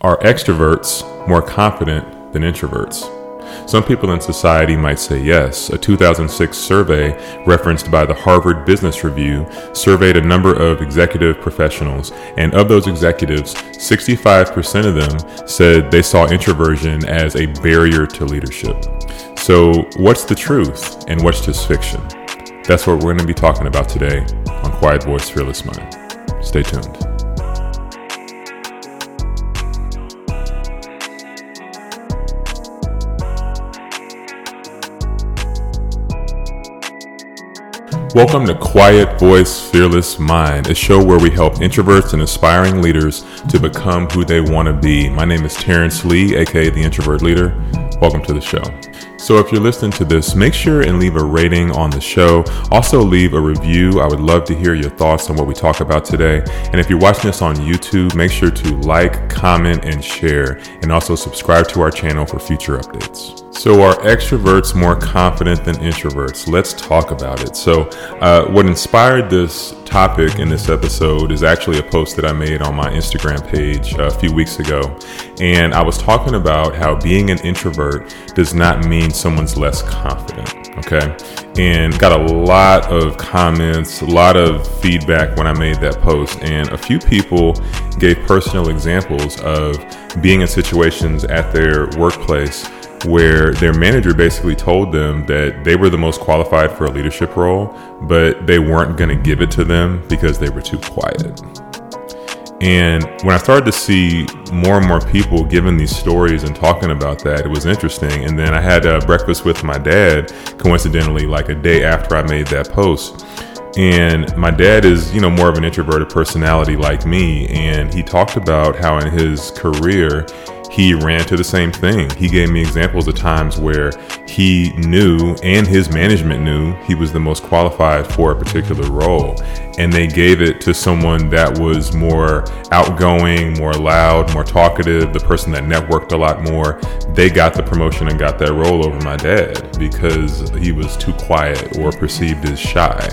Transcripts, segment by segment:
Are extroverts more confident than introverts? Some people in society might say yes. A 2006 survey referenced by the Harvard Business Review surveyed a number of executive professionals, and of those executives, 65% of them said they saw introversion as a barrier to leadership. So, what's the truth and what's just fiction? That's what we're going to be talking about today on Quiet Voice Fearless Mind. Stay tuned. Welcome to Quiet Voice Fearless Mind, a show where we help introverts and aspiring leaders to become who they want to be. My name is Terrence Lee, aka the Introvert Leader. Welcome to the show. So, if you're listening to this, make sure and leave a rating on the show. Also, leave a review. I would love to hear your thoughts on what we talk about today. And if you're watching this on YouTube, make sure to like, comment, and share. And also subscribe to our channel for future updates. So, are extroverts more confident than introverts? Let's talk about it. So, uh, what inspired this topic in this episode is actually a post that I made on my Instagram page a few weeks ago. And I was talking about how being an introvert does not mean someone's less confident. Okay. And got a lot of comments, a lot of feedback when I made that post. And a few people gave personal examples of being in situations at their workplace where their manager basically told them that they were the most qualified for a leadership role, but they weren't going to give it to them because they were too quiet. And when I started to see more and more people giving these stories and talking about that, it was interesting. And then I had uh, breakfast with my dad, coincidentally, like a day after I made that post. And my dad is, you know, more of an introverted personality like me. And he talked about how in his career, he ran to the same thing. He gave me examples of times where he knew and his management knew he was the most qualified for a particular role. And they gave it to someone that was more outgoing, more loud, more talkative, the person that networked a lot more. They got the promotion and got that role over my dad because he was too quiet or perceived as shy.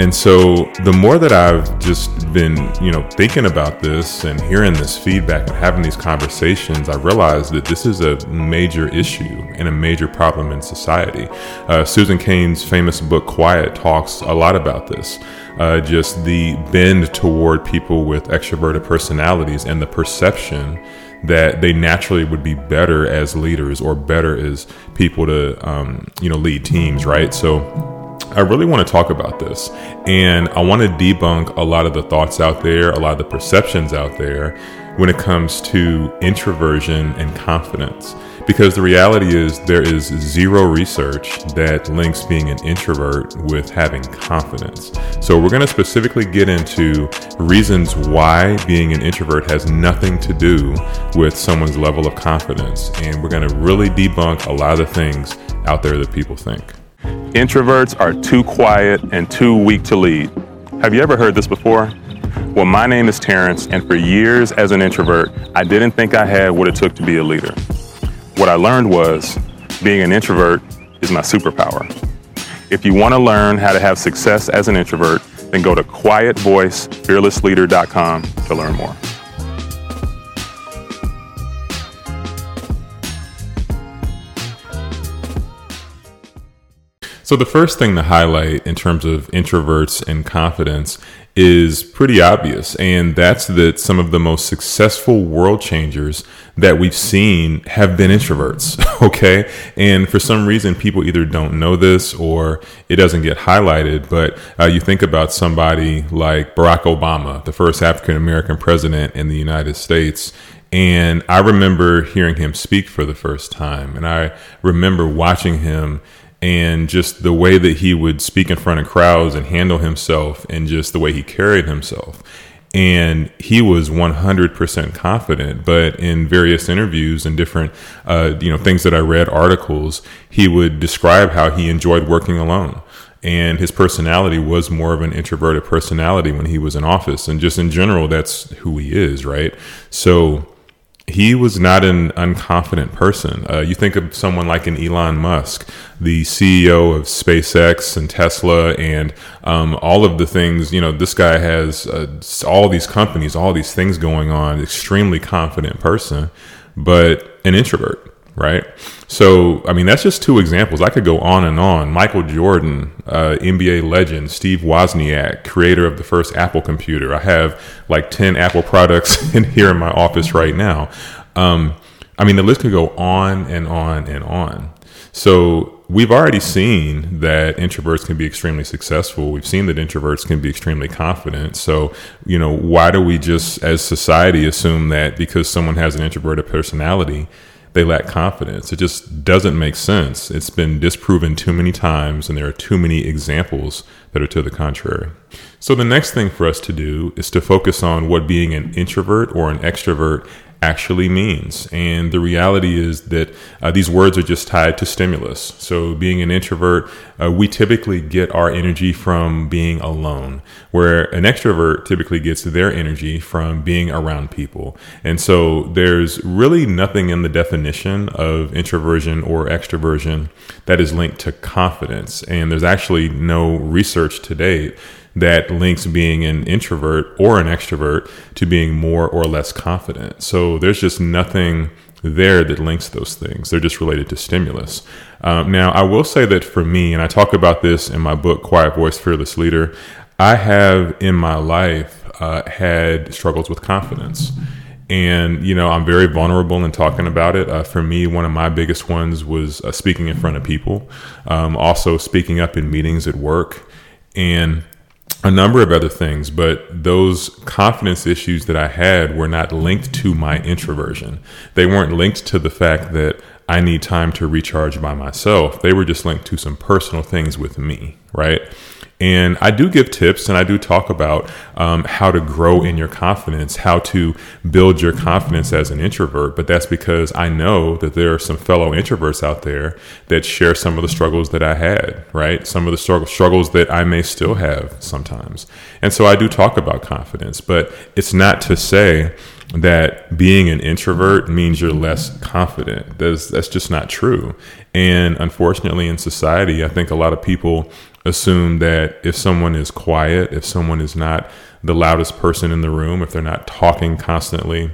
And so the more that I've just been, you know, thinking about this and hearing this feedback and having these conversations, I realized that this is a major issue and a major problem in society. Uh, Susan Cain's famous book, Quiet, talks a lot about this. Uh, just the bend toward people with extroverted personalities and the perception that they naturally would be better as leaders or better as people to, um, you know, lead teams, right? So, I really want to talk about this. And I want to debunk a lot of the thoughts out there, a lot of the perceptions out there when it comes to introversion and confidence. Because the reality is, there is zero research that links being an introvert with having confidence. So, we're going to specifically get into reasons why being an introvert has nothing to do with someone's level of confidence. And we're going to really debunk a lot of the things out there that people think. Introverts are too quiet and too weak to lead. Have you ever heard this before? Well, my name is Terrence, and for years as an introvert, I didn't think I had what it took to be a leader. What I learned was being an introvert is my superpower. If you want to learn how to have success as an introvert, then go to quietvoicefearlessleader.com to learn more. So, the first thing to highlight in terms of introverts and confidence is pretty obvious, and that's that some of the most successful world changers that we've seen have been introverts. Okay. And for some reason, people either don't know this or it doesn't get highlighted. But uh, you think about somebody like Barack Obama, the first African American president in the United States. And I remember hearing him speak for the first time, and I remember watching him and just the way that he would speak in front of crowds and handle himself and just the way he carried himself. And he was 100% confident but in various interviews and different uh, you know things that i read articles he would describe how he enjoyed working alone. And his personality was more of an introverted personality when he was in office. And just in general that's who he is right? So he was not an unconfident person. Uh, you think of someone like an Elon Musk, the CEO of SpaceX and Tesla, and um, all of the things. You know, this guy has uh, all these companies, all these things going on. Extremely confident person, but an introvert right? So, I mean, that's just two examples. I could go on and on. Michael Jordan, uh, NBA legend, Steve Wozniak, creator of the first Apple computer. I have like 10 Apple products in here in my office right now. Um, I mean, the list could go on and on and on. So, we've already seen that introverts can be extremely successful. We've seen that introverts can be extremely confident. So, you know, why do we just, as society, assume that because someone has an introverted personality, they lack confidence. It just doesn't make sense. It's been disproven too many times, and there are too many examples that are to the contrary. So, the next thing for us to do is to focus on what being an introvert or an extrovert actually means. And the reality is that uh, these words are just tied to stimulus. So, being an introvert, uh, we typically get our energy from being alone, where an extrovert typically gets their energy from being around people. And so, there's really nothing in the definition of introversion or extroversion that is linked to confidence. And there's actually no research to date that links being an introvert or an extrovert to being more or less confident. So there's just nothing there that links those things. They're just related to stimulus. Um, now, I will say that for me, and I talk about this in my book, Quiet Voice, Fearless Leader, I have in my life uh, had struggles with confidence. And, you know, I'm very vulnerable in talking about it. Uh, for me, one of my biggest ones was uh, speaking in front of people, um, also speaking up in meetings at work. And a number of other things, but those confidence issues that I had were not linked to my introversion. They weren't linked to the fact that I need time to recharge by myself. They were just linked to some personal things with me, right? And I do give tips and I do talk about um, how to grow in your confidence, how to build your confidence as an introvert. But that's because I know that there are some fellow introverts out there that share some of the struggles that I had, right? Some of the struggles that I may still have sometimes. And so I do talk about confidence, but it's not to say that being an introvert means you're less confident. That's, that's just not true. And unfortunately, in society, I think a lot of people assume that if someone is quiet, if someone is not the loudest person in the room, if they're not talking constantly,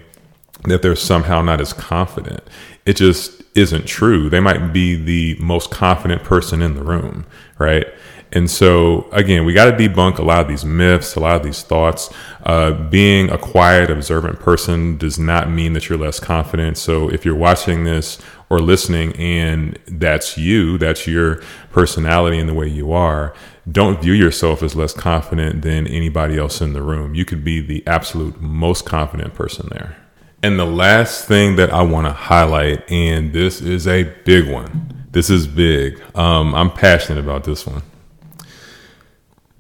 that they're somehow not as confident. It just isn't true. They might be the most confident person in the room, right? And so, again, we got to debunk a lot of these myths, a lot of these thoughts. Uh, being a quiet, observant person does not mean that you're less confident. So, if you're watching this or listening and that's you, that's your personality and the way you are, don't view yourself as less confident than anybody else in the room. You could be the absolute most confident person there. And the last thing that I want to highlight, and this is a big one. This is big. Um, I'm passionate about this one.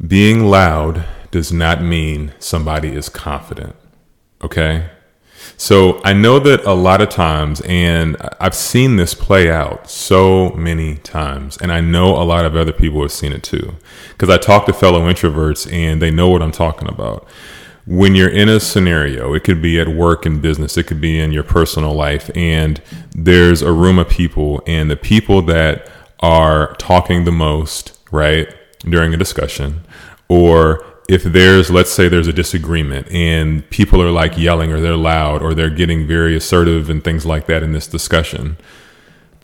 Being loud does not mean somebody is confident. Okay? So I know that a lot of times, and I've seen this play out so many times, and I know a lot of other people have seen it too. Because I talk to fellow introverts and they know what I'm talking about. When you're in a scenario, it could be at work and business, it could be in your personal life, and there's a room of people, and the people that are talking the most, right, during a discussion, or if there's let's say there's a disagreement and people are like yelling or they're loud or they're getting very assertive and things like that in this discussion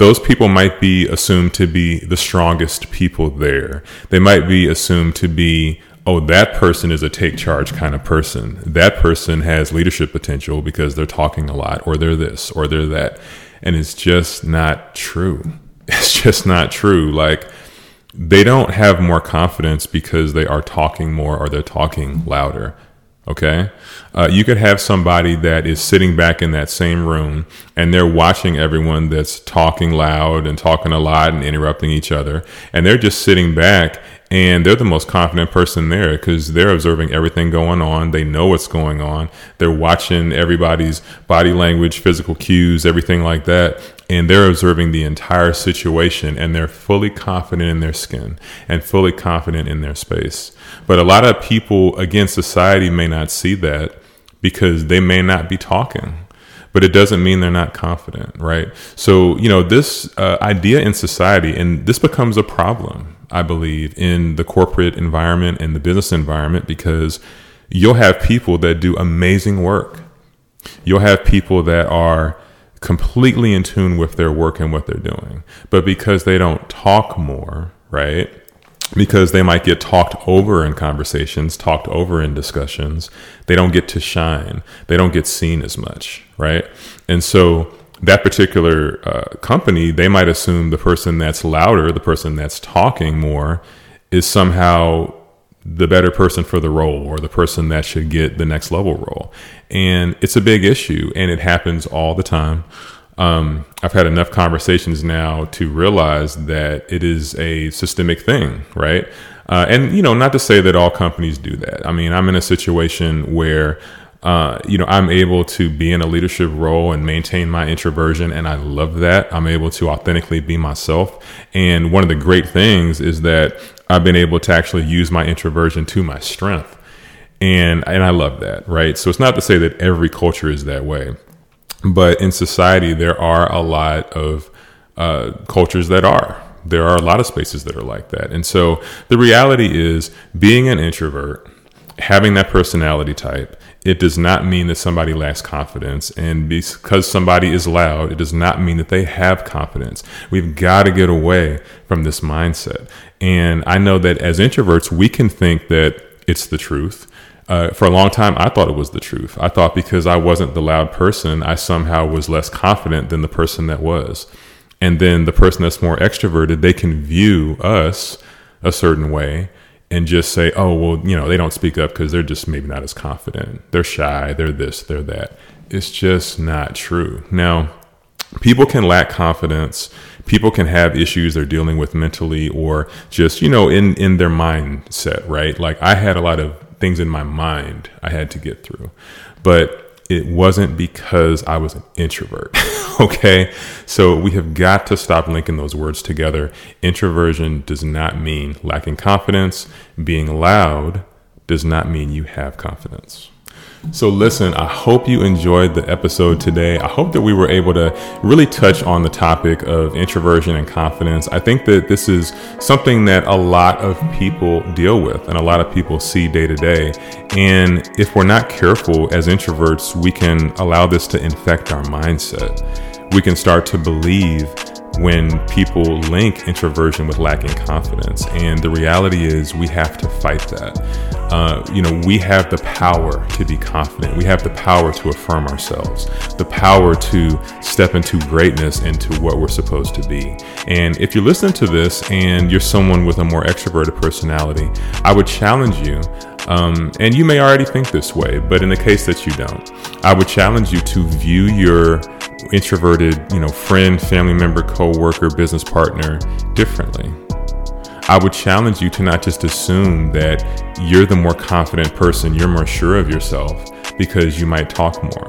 those people might be assumed to be the strongest people there. They might be assumed to be oh that person is a take charge kind of person. That person has leadership potential because they're talking a lot or they're this or they're that. And it's just not true. It's just not true. Like they don't have more confidence because they are talking more or they're talking louder. Okay. Uh, you could have somebody that is sitting back in that same room and they're watching everyone that's talking loud and talking a lot and interrupting each other. And they're just sitting back and they're the most confident person there because they're observing everything going on. They know what's going on. They're watching everybody's body language, physical cues, everything like that. And they're observing the entire situation and they're fully confident in their skin and fully confident in their space. But a lot of people, again, society may not see that because they may not be talking but it doesn't mean they're not confident, right? So, you know, this uh, idea in society, and this becomes a problem, I believe, in the corporate environment and the business environment because you'll have people that do amazing work. You'll have people that are completely in tune with their work and what they're doing. But because they don't talk more, right? Because they might get talked over in conversations, talked over in discussions, they don't get to shine. They don't get seen as much, right? And so that particular uh, company, they might assume the person that's louder, the person that's talking more, is somehow the better person for the role or the person that should get the next level role. And it's a big issue and it happens all the time. Um, I've had enough conversations now to realize that it is a systemic thing, right? Uh, and, you know, not to say that all companies do that. I mean, I'm in a situation where uh, you know, I'm able to be in a leadership role and maintain my introversion, and I love that. I'm able to authentically be myself. And one of the great things is that I've been able to actually use my introversion to my strength. And, and I love that, right? So it's not to say that every culture is that way, but in society, there are a lot of uh, cultures that are. There are a lot of spaces that are like that. And so the reality is being an introvert, having that personality type, it does not mean that somebody lacks confidence. And because somebody is loud, it does not mean that they have confidence. We've got to get away from this mindset. And I know that as introverts, we can think that it's the truth. Uh, for a long time, I thought it was the truth. I thought because I wasn't the loud person, I somehow was less confident than the person that was. And then the person that's more extroverted, they can view us a certain way and just say, oh, well, you know, they don't speak up because they're just maybe not as confident. They're shy. They're this, they're that. It's just not true. Now, people can lack confidence. People can have issues they're dealing with mentally or just, you know, in, in their mindset, right? Like I had a lot of things in my mind I had to get through. But it wasn't because I was an introvert. okay. So we have got to stop linking those words together. Introversion does not mean lacking confidence. Being loud does not mean you have confidence. So, listen, I hope you enjoyed the episode today. I hope that we were able to really touch on the topic of introversion and confidence. I think that this is something that a lot of people deal with and a lot of people see day to day. And if we're not careful as introverts, we can allow this to infect our mindset. We can start to believe when people link introversion with lacking confidence. And the reality is, we have to fight that. Uh, you know, we have the power to be confident. We have the power to affirm ourselves, the power to step into greatness, into what we're supposed to be. And if you're listening to this and you're someone with a more extroverted personality, I would challenge you. Um, and you may already think this way, but in the case that you don't, I would challenge you to view your introverted, you know, friend, family member, co-worker, business partner differently. I would challenge you to not just assume that you're the more confident person, you're more sure of yourself because you might talk more,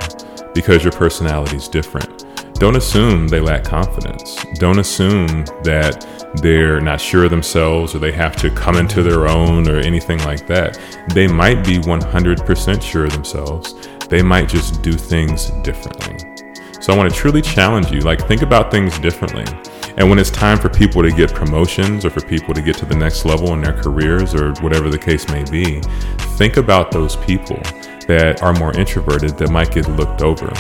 because your personality is different. Don't assume they lack confidence. Don't assume that they're not sure of themselves or they have to come into their own or anything like that. They might be 100% sure of themselves. They might just do things differently. So I want to truly challenge you like, think about things differently. And when it's time for people to get promotions or for people to get to the next level in their careers or whatever the case may be, think about those people that are more introverted that might get looked over.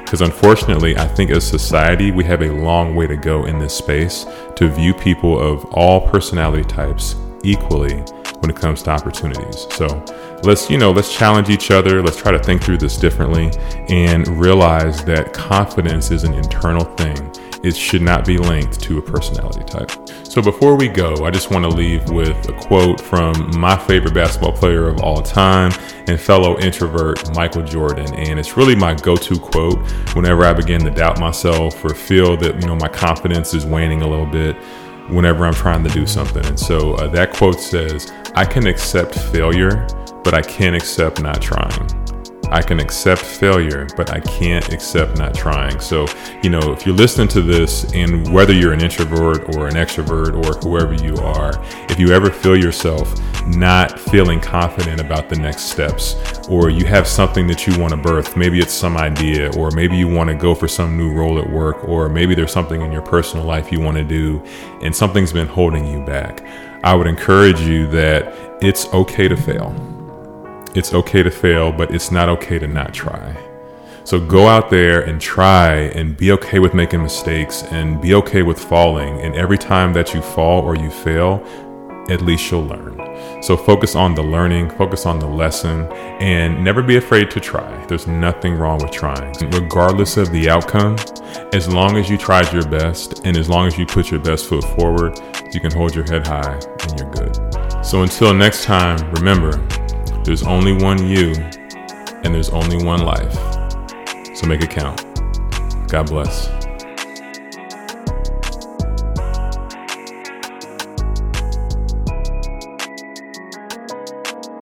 Because unfortunately, I think as society, we have a long way to go in this space to view people of all personality types equally when it comes to opportunities. So let's you know let's challenge each other. Let's try to think through this differently and realize that confidence is an internal thing. It should not be linked to a personality type. So before we go i just want to leave with a quote from my favorite basketball player of all time and fellow introvert michael jordan. And it's really my go-to quote whenever i begin to doubt myself or feel that you know my confidence is waning a little bit whenever i'm trying to do something. And so uh, that quote says i can accept failure but I can't accept not trying. I can accept failure, but I can't accept not trying. So, you know, if you're listening to this, and whether you're an introvert or an extrovert or whoever you are, if you ever feel yourself not feeling confident about the next steps, or you have something that you want to birth. Maybe it's some idea, or maybe you want to go for some new role at work, or maybe there's something in your personal life you want to do, and something's been holding you back. I would encourage you that it's okay to fail. It's okay to fail, but it's not okay to not try. So go out there and try and be okay with making mistakes and be okay with falling. And every time that you fall or you fail, at least you'll learn. So focus on the learning, focus on the lesson, and never be afraid to try. There's nothing wrong with trying. Regardless of the outcome, as long as you tried your best and as long as you put your best foot forward, you can hold your head high and you're good. So until next time, remember, there's only one you and there's only one life. So make it count. God bless.